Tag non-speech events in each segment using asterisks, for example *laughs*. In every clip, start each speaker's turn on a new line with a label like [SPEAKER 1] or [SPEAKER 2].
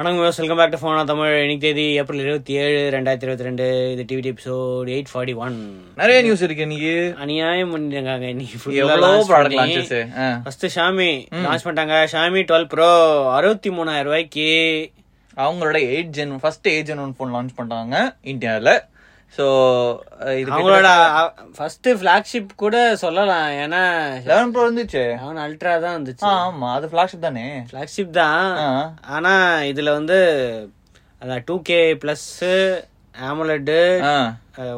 [SPEAKER 1] வணக்கம் welcome back to ஃபோனா தமிழ் இன்னைக்கு தேதி ஏப்ரல் இருபத்தி ஏழு ரெண்டாயிரத்தி இருபத்தி ரெண்டு. இது TV episode eight forty one
[SPEAKER 2] நிறைய நியூஸ் இருக்கு இன்னைக்கு.
[SPEAKER 1] அநியாயம் பண்ணிருக்காங்க. இன்னைக்கு
[SPEAKER 2] எவ்வளவு product launches
[SPEAKER 1] first Xiaomi launch பண்ணிட்டாங்க. ஷாமி டுவெல் ப்ரோ அறுபத்தி மூணாயிரம் ரூபாய்க்கு.
[SPEAKER 2] அவங்களோட eight gen first eight gen one phone launch பண்ணாங்க இந்தியால சோ இது
[SPEAKER 1] அவங்களோட ஃபர்ஸ்ட் ஃபிளாக்ஷிப் கூட சொல்லலாம். ஏன்னா
[SPEAKER 2] லெவன் ப்ரோ இருந்துச்சு.
[SPEAKER 1] அவன் அல்ட்ரா தான் வந்துச்சு
[SPEAKER 2] ஆ, ஆமா. அது ஃபிளாக்ஷிப் தானே?
[SPEAKER 1] ஃபிளாக்ஷிப் தான்.
[SPEAKER 2] ஆ.
[SPEAKER 1] ஆனா இதுல வந்து அதான் two K plus AMOLED.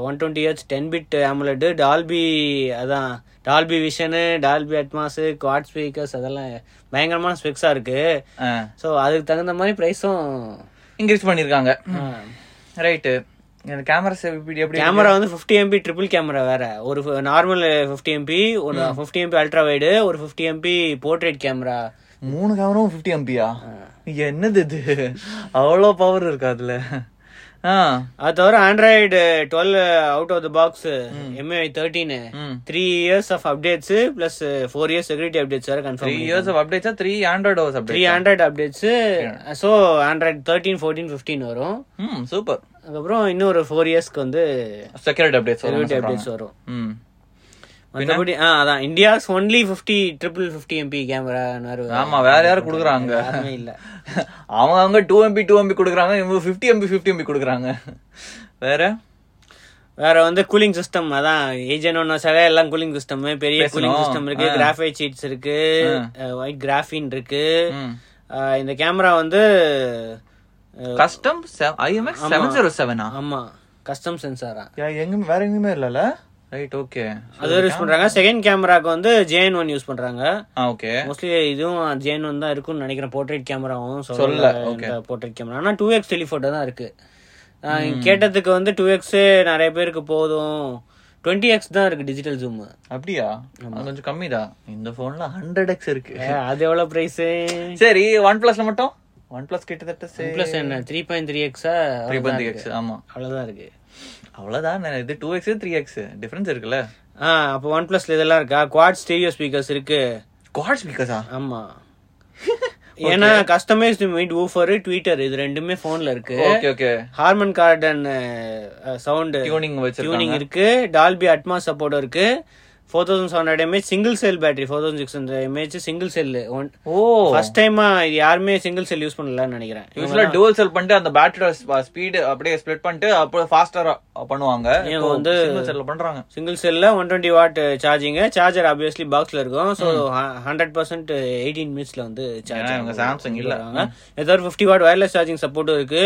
[SPEAKER 1] One twenty H ten bit AMOLED Dolby அதான் Dolby vision Dolby Atmos quad speakers அதெல்லாம் பயங்கரமான ஸ்பெக்ஸா இருக்கு. ஸோ அதுக்கு தகுந்த மாதிரி ப்ரைஸும்
[SPEAKER 2] இன்க்ரீஸ் பண்ணிருக்காங்க. ரைட்டு கேமராஸ் எப்படி எப்படி
[SPEAKER 1] கேமரா வந்து ஃபிஃப்டி எம்பி ட்ரிபிள் கேமரா வேற. ஒரு நார்மல் ஃபிஃப்டி எம்பி ஒரு ஃபிஃப்டி எம்பி அல்ட்ரா வைடு ஒரு ஃபிஃப்டி எம்பி போர்ட்ரேட் கேமரா
[SPEAKER 2] மூணு கேமராவும் ஃபிஃப்டி எம்பியா என்னது இது? அவ்வளோ பவர் இருக்கு அதுல? ஆ.
[SPEAKER 1] அது தவிர Android twelve out of the box MI thirteen. Three years of updates plus four years security updates வேற
[SPEAKER 2] three
[SPEAKER 1] confirm
[SPEAKER 2] years of அப்டேட்ஸா three Android
[SPEAKER 1] three Android updates so Android thirteen fourteen fifteen வரும்.
[SPEAKER 2] Super
[SPEAKER 1] அதுக்கப்புறம் இன்னொரு four இயர்ஸ்க்கு வந்து
[SPEAKER 2] security updates
[SPEAKER 1] security updates வரும். மற்றபடி ஆ அதான். India's only fifty triple fifty MP camera
[SPEAKER 2] ஆமா வேற யாரும் குடுக்குறாங்க?
[SPEAKER 1] இல்ல. *laughs*
[SPEAKER 2] அவங்க அவங்க டூ எம்பி டூ எம்பி கொடுக்குறாங்க இவங்க ஃபிஃப்டி எம்பி ஃபிஃப்டி எம்பி கொடுக்குறாங்க. வேற?
[SPEAKER 1] வேற வந்து கூலிங் சிஸ்டம் அதான் ஏஜென்ட் ஒன்னு சில எல்லாம் கூலிங் சிஸ்டம் பெரிய கூலிங். சிஸ்டம் இருக்கு. கிராஃபைட் ஷீட்ஸ் இருக்கு ஒயிட் கிராஃபின் இருக்கு. இந்த கேமரா வந்து
[SPEAKER 2] கஸ்டம் ஐஎம்எக்ஸ் செவன் ஜீரோ செவனா
[SPEAKER 1] ஆமா. கஸ்டம் சென்சாரா
[SPEAKER 2] எங்க வேற எங்கேயுமே இல்லல? ரைட் ஓகே
[SPEAKER 1] அது யூஸ் பண்றாங்க. செகண்ட் கேமராக்கு வந்து ஜேஎன் ஒன் யூஸ் பண்றாங்க.
[SPEAKER 2] ஓகே
[SPEAKER 1] மோஸ்ட்லி இதுவும் ஜேஎன் ஒன் தான் இருக்கும்னு நினைக்கிறேன். போர்ட்ரேட் கேமராவும்
[SPEAKER 2] okay.
[SPEAKER 1] போர்ட்ரேட் கேமரா ஆனா டூ எக்ஸ் டெலிஃபோட்டோ தான் இருக்கு. கேட்டதுக்கு வந்து டூ எக்ஸ் நிறைய பேருக்கு போதும். டுவெண்ட்டி எக்ஸ் தான் இருக்கு டிஜிட்டல் ஜூம்
[SPEAKER 2] அப்படியா? அது கொஞ்சம் கம்மி தான் இந்த போன்ல ஹண்ட்ரட் எக்ஸ் இருக்கு.
[SPEAKER 1] அது எவ்வளவு பிரைஸ்
[SPEAKER 2] சரி ஒன் பிளஸ்ல மட்டும்? ஒன் பிளஸ் கிட்டத்தட்ட
[SPEAKER 1] பிளஸ் என்ன? த்ரீ பாயிண்ட் த்ரீ எக்ஸா
[SPEAKER 2] த்ரீ பாயிண்ட் எக்ஸ் ஆமா.
[SPEAKER 1] அவ்வளவுதான் இருக்கு.
[SPEAKER 2] அவ்வளவுதான் இது two X three X difference இருக்குல்ல?
[SPEAKER 1] ஆ அப்போ ஒன் பிளஸ்ல இதெல்லாம் இருக்கா? குவாட் ஸ்டீரியோ ஸ்பீக்கர்ஸ் இருக்கு.
[SPEAKER 2] குவாட் ஸ்பீக்கர்ஸா
[SPEAKER 1] ஆமா. ஏன்னா கஸ்டமைஸ்டு மீட் ஊஃபர் ட்விட்டர் இது ரெண்டுமே போன்ல இருக்கு.
[SPEAKER 2] Okay okay
[SPEAKER 1] Harman Kardon sound
[SPEAKER 2] tuning வச்சிருக்காங்க.
[SPEAKER 1] டியூனிங் இருக்கு. டால்பி அட்மாஸ் சப்போர்ட் இருக்கு. Four thousand seven hundred mAh single cell battery four thousand six hundred mAh single cell one
[SPEAKER 2] ஓ.
[SPEAKER 1] ஃபர்ஸ்ட் டைமா இது யாருமே சிங்கிள் செல் யூஸ் பண்ணலன்னு நினைக்கிறேன்.
[SPEAKER 2] யூஸ்வலா டுவல் செல் பண்ணிட்டு அந்த பேட்டரியோட ஸ்பீடு அப்படியே ஸ்ப்ளிட் பண்ணிட்டு அப்புறம் ஃபாஸ்டரா பண்ணுவாங்க.
[SPEAKER 1] இவங்க வந்து-
[SPEAKER 2] செல்ல பண்றாங்க.
[SPEAKER 1] சிங்கிள் செல்ல one twenty watt charging charger obviously பாக்ஸ்ல இருக்கும். ஸோ ஹண்ட்ரட் பர்சன்ட் எயிட்டீன் மினிட்ஸ்ல வந்து
[SPEAKER 2] இவங்க Samsung இல்ல.
[SPEAKER 1] ஏதோ ஒரு ஃபிஃப்டி வாட் வயர்லெஸ் சார்ஜிங் சப்போர்ட்டும் இருக்கு.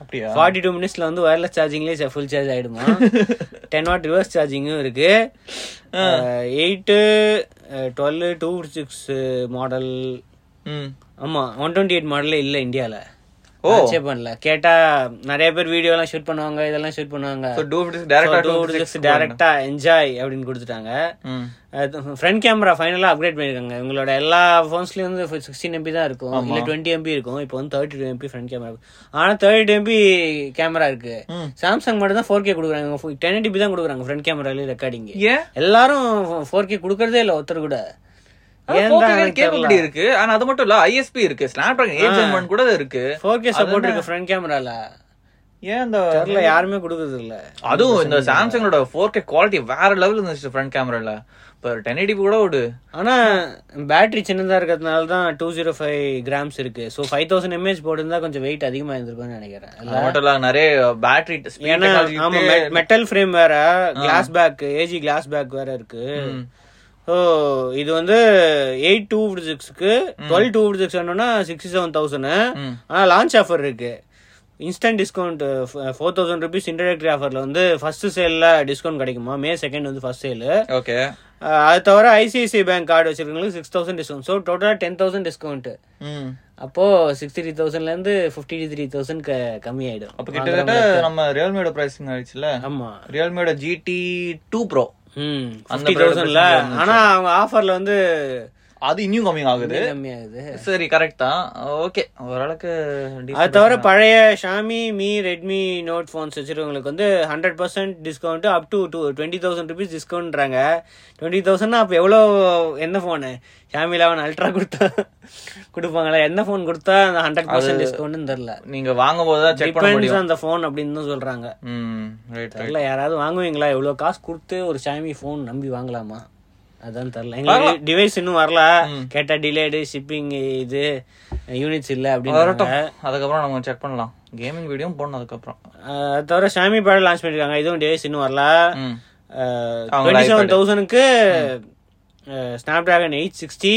[SPEAKER 2] அப்படியா?
[SPEAKER 1] ஃபார்ட்டி டூ மினிட்ஸ்ல வந்து வயர்லெஸ் சார்ஜிங்லேயே ஃபுல் சார்ஜ் ஆயிடுமா? டென் வாட் ரிவர்ஸ் சார்ஜிங்கும் இருக்கு. Eight twelve two six model
[SPEAKER 2] ம்.
[SPEAKER 1] ஆமா ஒன் டுவெண்ட்டி எயிட் மாடலே இல்ல இந்தியால.
[SPEAKER 2] ஓ.
[SPEAKER 1] ஆச்சே பண்ணல. கேட்டா நிறைய பேர் வீடியோ எல்லாம் ஷூட் பண்ணுவாங்க இதெல்லாம் ஷூட் பண்ணுவாங்க.
[SPEAKER 2] சோ டூ டைரக்டா
[SPEAKER 1] என்ஜாய் அப்படின்னு கொடுத்துட்டாங்க. ஃப்ரண்ட் கேமரா ஃபைனலா அப்கிரேட் பண்ணிருக்காங்க. இவங்களோட எல்லா போன்ஸ்லயும் வந்து சிக்ஸ்டீன் எம்பி தான் இருக்கும். இல்ல டுவெண்ட்டி எம்பி இருக்கும். இப்போ வந்து thirty two MP front camera ஆனா தேர்ட்டி டூ எம்பி கேமரா இருக்கு. சாம்சங் மட்டும் தான் ஃபோர் கே கொடுக்குறாங்க. டென் எம்பி தான் கொடுக்குறாங்க ஃப்ரண்ட் கேமரால ரெக்கார்டிங் எல்லாரும் ஃபோர் கே கொடுக்கறதே இல்ல ஒருத்தர் கூட. ஏன்
[SPEAKER 2] கேப்பபிலிட்டி இருக்கு. ஆனா அது மட்டும் இல்ல ஐஎஸ்பி இருக்கு. Snapdragon eight gen one கூட இருக்கு.
[SPEAKER 1] ஃபோர் கே சப்போர்ட் இருக்கு ஃப்ரண்ட் கேமரால
[SPEAKER 2] ஏன்
[SPEAKER 1] தெரியல யாருமே கொடுக்கறது இல்ல.
[SPEAKER 2] அதுவும் இந்த சாம்சங்கோட ஃபோர் கே குவாலிட்டி வேற லெவல் இருந்துச்சு ஃப்ரண்ட் கேமரால இப்போ டென் எயிட்டி கூட விடு
[SPEAKER 1] ஆனா பேட்டரி சின்னதா இருக்கிறதுனால தான் டூ ஜீரோ ஃபைவ் கிராம்ஸ் இருக்கு. ஸோ ஃபைவ் தௌசண்ட் எம்ஏஹெச் போட்டிருந்தா கொஞ்சம் வெயிட் அதிகமா இருந்திருக்கும்னு நினைக்கிறேன்.
[SPEAKER 2] நிறைய பேட்டரி
[SPEAKER 1] ஏன்னா ஆமா மெட்டல் ஃப்ரேம் வேற glass back AG glass back வேற இருக்கு. ஸோ இது வந்து எயிட் டூ சிக்ஸ்க்கு டுவெல் டூ சிக்ஸ் வேணும்னா சிக்ஸ்டி செவன் தௌசண்ட்
[SPEAKER 2] ம்.
[SPEAKER 1] ஆனா லான்ச் ஆஃபர் இருக்கு. Instant discount four thousand rupees introductory ஆஃபர்ல வந்து ஃபர்ஸ்ட் சேல்ல டிஸ்கவுண்ட் கிடைக்குமா? மே செகண்ட் வந்து ஃபர்ஸ்ட் சேல்
[SPEAKER 2] ஓகே
[SPEAKER 1] அது தவிர ஐசிஐசிஐ பேங்க் கார்டு வச்சிருக்கவங்களுக்கு சிக்ஸ் தௌசண்ட் டிஸ்கவுண்ட் ஸோ டோட்டலாக டென் தௌசண்ட் டிஸ்கவுண்ட் அப்போ சிக்ஸ்டி த்ரீ தௌசண்ட்ல இருந்து ஃபிஃப்டி த்ரீ தௌசண்ட் கம்மி ஆயிடும்
[SPEAKER 2] அப்ப கிட்டத்தட்ட நம்ம ரியல்மியோட பிரைசிங் ஆயிடுச்சுல?
[SPEAKER 1] ஆமா.
[SPEAKER 2] ரியல்மியோட ஜிடி டூ ப்ரோ அந்த
[SPEAKER 1] ஃபிஃப்டி தௌசண்ட்ல ஆனா அவங்க ஆஃபர்ல வந்து
[SPEAKER 2] அது இன்னும் கம்மி ஆகுது
[SPEAKER 1] கம்மியாகுது.
[SPEAKER 2] சரி கரெக்ட் தான். ஓகே ஓரளவுக்கு
[SPEAKER 1] அது தவிர பழைய Xiaomi Mi Redmi note phones வச்சிருக்கவங்களுக்கு வந்து hundred percent discount up to two twenty thousand rupees டிஸ்கவுண்ட்றாங்க twenty தௌசண்ட்னா அப்போ எவ்வளோ என்ன ஃபோனு ஷாமி லெவன் அல்ட்ரா கொடுத்தா கொடுப்பாங்களா? என்ன ஃபோன் கொடுத்தா அந்த ஹண்ட்ரட் பர்சன்ட் டிஸ்கவுண்ட்னு தெரில
[SPEAKER 2] நீங்க வாங்கும் போது தான் செக் பண்ண முடியும்.
[SPEAKER 1] அந்த ஃபோன் அப்படின்னு தான் சொல்றாங்க.
[SPEAKER 2] ம் ரைட்
[SPEAKER 1] தெரில யாராவது வாங்குவீங்களா? இவ்வளோ காசு கொடுத்து ஒரு ஷாமி ஃபோன் நம்பி வாங்கலாமா? அதான் தெரில. எங்களுக்கு டிவைஸ் இன்னும் வரல. கேட்டா டிலேடு ஷிப்பிங் இது யூனிட்ஸ் இல்லை அப்படின்னு
[SPEAKER 2] அதுக்கப்புறம் நம்ம செக் பண்ணலாம். கேமிங் வீடியோ போடணும் அதுக்கப்புறம்.
[SPEAKER 1] அது தவிர ஷாமி பேட் லான்ச் பண்ணிருக்காங்க. இதுவும் டிவைஸ் இன்னும் வரல. டுவெண்ட்டி செவன் தௌசண்ட்க்கு Snapdragon eight sixty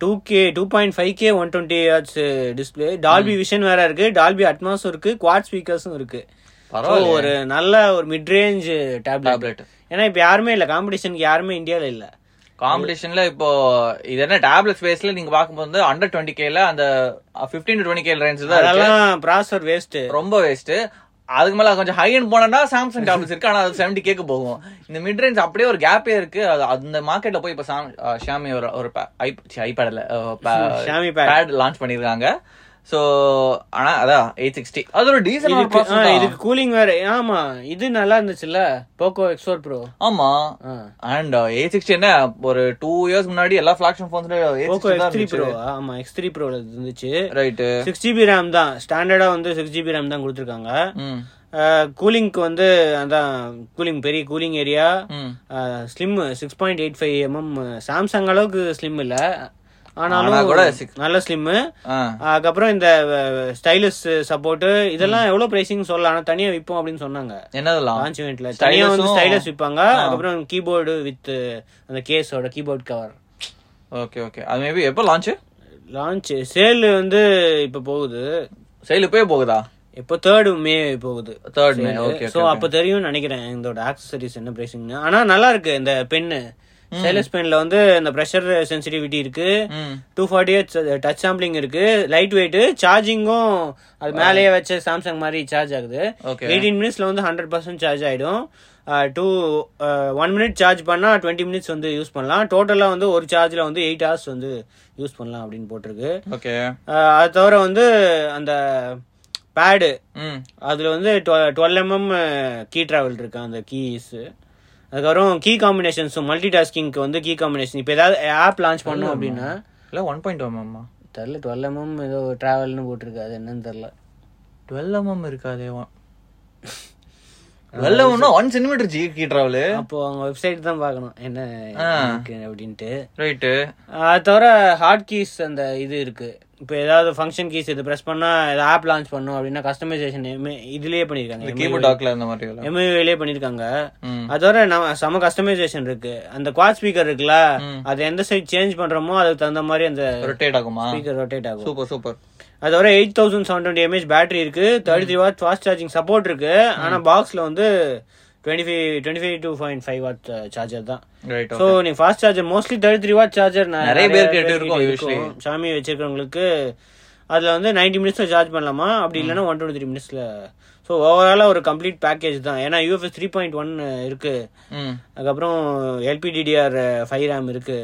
[SPEAKER 1] two K two point five K one twenty hertz display Dolby vision வேற இருக்கு. டால்பி அட்மாஸும் இருக்கு. குவாட் ஸ்பீக்கர்ஸும் இருக்கு. ஒரு நல்ல ஒரு மிட் ரேஞ்ச் டேப்லெட் ஏன்னா இப்ப யாருமே இல்ல. காம்படிஷனுக்கு யாருமே இந்தியால இல்ல.
[SPEAKER 2] காம்படிஷன்ல இப்போ இது என்ன டேப்லெட் ஸ்பேஸ்ல நீங்க பார்க்கும்போது அண்டர் டுவெண்ட்டி கேல அந்த fifteen to twenty K range தான்.
[SPEAKER 1] அதெல்லாம் ப்ராசர் வேஸ்ட்
[SPEAKER 2] ரொம்ப வேஸ்ட் அதுக்கு மேல கொஞ்சம் ஹை எண்ட் போனா சாம்சங் டேப்லெட்ஸ் இருக்கு. ஆனா அது செவன்டி கேக்கு போகும். இந்த மிட் ரேஞ்ச் அப்படியே ஒரு கேப்பே இருக்கு. அந்த மார்க்கெட்ல போய் இப்ப சாம் ஷாமி ஒரு ஒரு ஐபேட்ல. பேட் லான்ச் பண்ணிருக்காங்க சோ ஆனா அதான் எயிட் சிக்ஸ்டி அது ஒரு டீசன்ட்
[SPEAKER 1] இதுக்கு கூலிங் வேற. ஆமா இது நல்லா இருந்துச்சுல்ல? போக்கோ எக்ஸ் ஃபோர் ப்ரோ
[SPEAKER 2] ஆமா. அண்ட் எயிட் சிக்ஸ்டி என்ன? ஒரு டூ இயர்ஸ் முன்னாடி எல்லா ஃபிளாக்ஷன்
[SPEAKER 1] போக்கோ
[SPEAKER 2] போன்ஸ்ல
[SPEAKER 1] எக்ஸ் த்ரீ ப்ரோ ஆமா எக்ஸ் த்ரீ ப்ரோ இருந்துச்சு.
[SPEAKER 2] ரைட்டு
[SPEAKER 1] சிக்ஸ் ஜிபி ரேம் தான். ஸ்டாண்டர்டா வந்து சிக்ஸ் ஜிபி ரேம் தான் கொடுத்துருக்காங்க. கூலிங்க்கு வந்து அதான் கூலிங் பெரிய cooling area slim six point eight five mm Samsung அளவுக்கு ஸ்லிம் இல்ல. ஆனாலும்
[SPEAKER 2] கூட
[SPEAKER 1] நல்ல ஸ்லிம் அதுக்கப்புறம் இந்த ஸ்டைலிஷ் சப்போர்ட் இதெல்லாம் எவ்வளவு பிரைசிங் சொல்லலாம் ஆனா தனியா விப்போம் அப்படின்னு சொன்னாங்க.
[SPEAKER 2] என்னதெல்லாம்?
[SPEAKER 1] லான்ச் இவெண்ட்ல தனியா வந்து ஸ்டைலஸ் விற்பாங்க அதுக்கப்புறம் கீபோர்டு வித் அந்த கேஸோட கீபோர்ட் கவர்
[SPEAKER 2] ஓகே ஓகே அது மேபி எப்போ லான்ச்
[SPEAKER 1] லான்ச் சேல் வந்து இப்ப போகுது.
[SPEAKER 2] செயல் இப்போயே போகுதா?
[SPEAKER 1] இப்போ தேர்டு மே போகுது.
[SPEAKER 2] தேர்ட் மே ஓகே
[SPEAKER 1] சோ அப்ப தெரியும் நினைக்கிறேன். இதோட ஆக்சசரிஸ் என்ன பிரைசிங்னு ஆனா நல்லா இருக்கு. இந்த பென்னு ஸ்டைலஸ் பென்ல வந்து இந்த ப்ரெஷர் சென்சிட்டிவிட்டி இருக்கு. டூ ஃபார்ட்டி டச் சாம்பிளிங் இருக்கு. லைட் வெயிட் சார்ஜிங்கும் அது மேலேயே வச்ச சாம்சங் மாதிரி சார்ஜ் ஆகுது. எயிட்டீன் மினிட்ஸ்ல வந்து ஹண்ட்ரட் பர்சன்ட் சார்ஜ் ஆயிடும். டூ ஒன் மினிட் சார்ஜ் பண்ணா டுவெண்ட்டி மினிட்ஸ் வந்து யூஸ் பண்ணலாம். டோட்டலா வந்து ஒரு சார்ஜ்ல வந்து எயிட் ஹவர்ஸ் வந்து யூஸ் பண்ணலாம் அப்படின்னு போட்டிருக்கு.
[SPEAKER 2] ஓகே
[SPEAKER 1] அது தவிர வந்து அந்த பேடு அதுல வந்து டுவெல் எம்எம் கீ டிராவல் இருக்கு? அந்த கீஸ் அதுக்கப்புறம் கீ காம்பினேஷன்ஸும் மல்டி டாஸ்கிங்க்கு வந்து கீ காம்பினேஷன் இப்போ ஏதாவது ஆப் லான்ச் பண்ணோம் அப்படின்னா
[SPEAKER 2] இல்ல ஒன் பாயிண்ட் ஒன் எம்மா
[SPEAKER 1] தெரில டுவெல் எம்எம் ஏதோ டிராவல்னு போட்டிருக்கு அது என்னன்னு தெரில
[SPEAKER 2] டுவெல் எம்எம் இருக்காதே twelve எம்னா one centimetre G key travel
[SPEAKER 1] அப்போ அவங்க வெப்சைட் தான் பார்க்கணும் என்ன அப்படின்ட்டு.
[SPEAKER 2] ரைட்டு
[SPEAKER 1] அது தவிர ஹார்ட் கீஸ் அந்த இது இருக்கு. இப்போ ஏதாவது ஃபங்க்ஷன் கீஸ் இது ப்ரெஸ் பண்ணா ஏதாவது ஆப் லான்ச் பண்ணோம் அப்படின்னா கஸ்டமைசேஷன் இதுலயே பண்ணிருக்காங்க.
[SPEAKER 2] கீபோர்ட் டாக்ல இந்த மாதிரி
[SPEAKER 1] பண்ணிருக்காங்க.
[SPEAKER 2] ம்.
[SPEAKER 1] அதோட நம்ம செம கஸ்டமைசேஷன் இருக்கு. அந்த குவாட் ஸ்பீக்கர் இருக்குல்ல. அது எந்த சைட் சேஞ்ச் பண்றோமோ அதுக்கு தகுந்த மாதிரி அந்த
[SPEAKER 2] ரொட்டேட் ஆகுமா?
[SPEAKER 1] ஸ்பீக்கர் ரொட்டேட் ஆகும்.
[SPEAKER 2] சூப்பர் சூப்பர்
[SPEAKER 1] அதோட eight thousand seven twenty MAH battery இருக்கு. Thirty three watt fast charging support இருக்கு. ஆனா பாக்ஸ்ல வந்து twenty five twenty five two point five watt charger தான் ஸோ நீ fast charger mostly thirty three watt charger
[SPEAKER 2] நிறைய எட்டு இருக்கும்.
[SPEAKER 1] சாமி வச்சிருக்கவங்களுக்கு அதுல வந்து நைன்டி மினிட்ஸ்ல சார்ஜ் பண்ணலாமா? அப்படி இல்லைன்னா ஒன் டுவெண்ட்டி த்ரீ மினிட்ஸ்ல ஸோ ஓவராலா ஒரு கம்ப்ளீட் பேக்கேஜ் தான். ஏன்னா யூஎஃப்எஸ் த்ரீ பாயிண்ட் ஒன் இருக்கு.
[SPEAKER 2] ம்.
[SPEAKER 1] அதுக்கப்புறம் எல்பிடிடிஆர் ஃபைவ் ரேம் இருக்கு.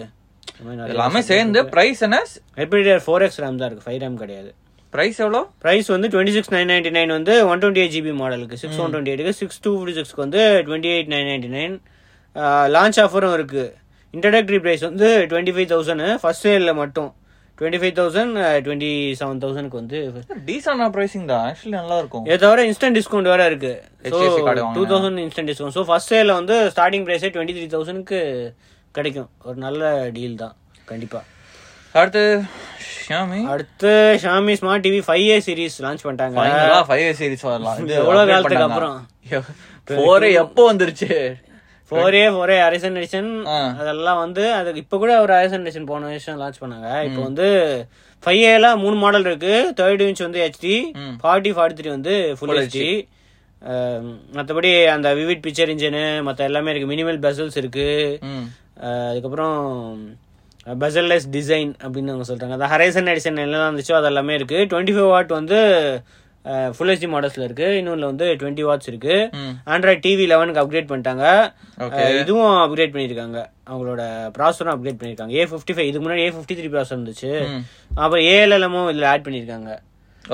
[SPEAKER 2] எல்லாமே சேர்ந்து பிரைஸ் என்ன?
[SPEAKER 1] எல்பிடிஆர் ஃபோர் எக்ஸ் ரேம் தான் இருக்கு. ஃபைவ் ரேம் கிடையாது.
[SPEAKER 2] பிரைஸ் எவ்வளோ?
[SPEAKER 1] பிரைஸ் வந்து twenty six nine ninety nine வந்து ஒன் டுவெண்ட்டி எயிட் ஜிபி மாடலுக்கு சிக்ஸ் ஒன் டுவெண்ட்டி எயிட்டுக்கு சிக்ஸ் டூ ஃபிஃப்டி சிக்ஸ்க்கு வந்து twenty eight nine ninety nine launch ஆஃபரும் இருக்கு. இன்ட்ரடக்டரி பிரைஸ் வந்து டுவெண்ட்டி ஃபைவ் தௌசண்ட் ஃபர்ஸ்ட் சேலில் மட்டும் twenty five thousand twenty seven தௌசண்ட்க்கு வந்து
[SPEAKER 2] தான். ஆக்சுவலி நல்லா இருக்கும்.
[SPEAKER 1] இதை தவிர இன்ஸ்டன்ட் டிஸ்கவுண்ட் வேற இருக்கு. Two thousand instant discount so first சேலில் வந்து ஸ்டார்டிங் ப்ரைஸே டுவெண்ட்டி த்ரீ தௌசண்ட்க்கு கிடைக்கும். ஒரு நல்ல டீல் தான். கண்டிப்பா.
[SPEAKER 2] அடுத்து ஷியாமி.
[SPEAKER 1] அடுத்து Xiaomi smart TV five A series launch பண்ணிட்டாங்க.
[SPEAKER 2] ஃபைவ் சீரிஸ் வரலாம். இது upgrade
[SPEAKER 1] காலத்துக்கு. அப்புறம்?
[SPEAKER 2] ஃபோர் எப்போ வந்துருச்சு?
[SPEAKER 1] Four A four A horizon edition. அதெல்லாம் வந்து அதுக்கு இப்ப கூட ஒரு அரிசன் எடிஷன் போன வருஷம் லான்ச் பண்ணாங்க. இப்போ வந்து ஃபைவ் ஏல மூணு மாடல் இருக்கு. தேர்ட் இன்ச் வந்து ஹெச்டி. ஃபார்ட்டி ஃபார்ட்டி த்ரீ வந்து ஃபுல் ஹெச்டி மற்றபடி அந்த விவிட் பிக்சர் இன்ஜினு மற்ற எல்லாமே இருக்கு. மினிமல் பெசல்ஸ் இருக்கு. அதுக்கப்புறம் பெசல்லெஸ் டிசைன் அப்படின்னு அவங்க சொல்றாங்க. அந்த ஹரைசன் எடிஷன் எல்லாம் இருந்துச்சோ அது எல்லாமே இருக்கு. டுவெண்ட்டி ஃபைவ் வாட் வந்து ஃபுல் ஹெச்டி மாடல்ஸ்ல இருக்கு. இன்னொன்று வந்து டுவெண்ட்டி வாட்ஸ் இருக்கு. ஆண்ட்ராய்ட் டிவி லெவனுக்கு அப்கிரேட் பண்ணிட்டாங்க. இதுவும் அப்கிரேட் பண்ணிருக்காங்க அவங்களோட ப்ராசரும் அப்டேட் பண்ணியிருக்காங்க. ஏ ஃபிஃப்டி ஃபைவ் இதுக்கு முன்னாடி ஏ ஃபிஃப்டி த்ரீ ப்ராசர் இருந்துச்சு. அப்புறம் ஏஎல்எல்எமும் இதில் ஆட் பண்ணியிருக்காங்க.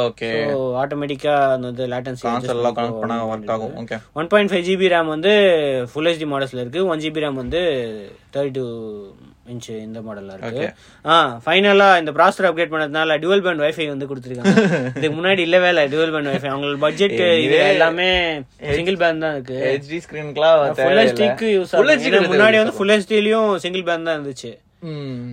[SPEAKER 2] ஓகே
[SPEAKER 1] ஸோ ஆட்டோமேட்டிக்கா அந்த வந்து லேட்டன்சி
[SPEAKER 2] ஒர்க் ஆகும். Okay
[SPEAKER 1] one point five GB RAM வந்து ஃபுல் ஹெச்டி மாடல்ஸ்ல இருக்கு. ஒன் ஜிபி ரேம் வந்து தேர்ட்டி டூ இன்ச் இந்த மாடல்ல இருக்கு. ஆ ஃபைனலா இந்த ப்ராசர் அப்டேட் பண்ணதுனால டுவல் பேண்ட் வைஃபை வந்து கொடுத்துருக்காங்க. *laughs* இதுக்கு முன்னாடி இல்லவே இல்லை டுவல் பேண்ட் வைஃபை அவங்களோட பட்ஜெட் இது எல்லாமே சிங்கிள் பேண்ட் தான் இருக்கு.
[SPEAKER 2] ஹெச்டி ஸ்கிரீன்க்குலாம்
[SPEAKER 1] ஃபுல் ஹெச்டிக்கு யூஸ் ஆகும். முன்னாடி வந்து ஃபுல் ஹெச்டிலயும் சிங்கிள் பேண்ட் தான் இருந்துச்சு.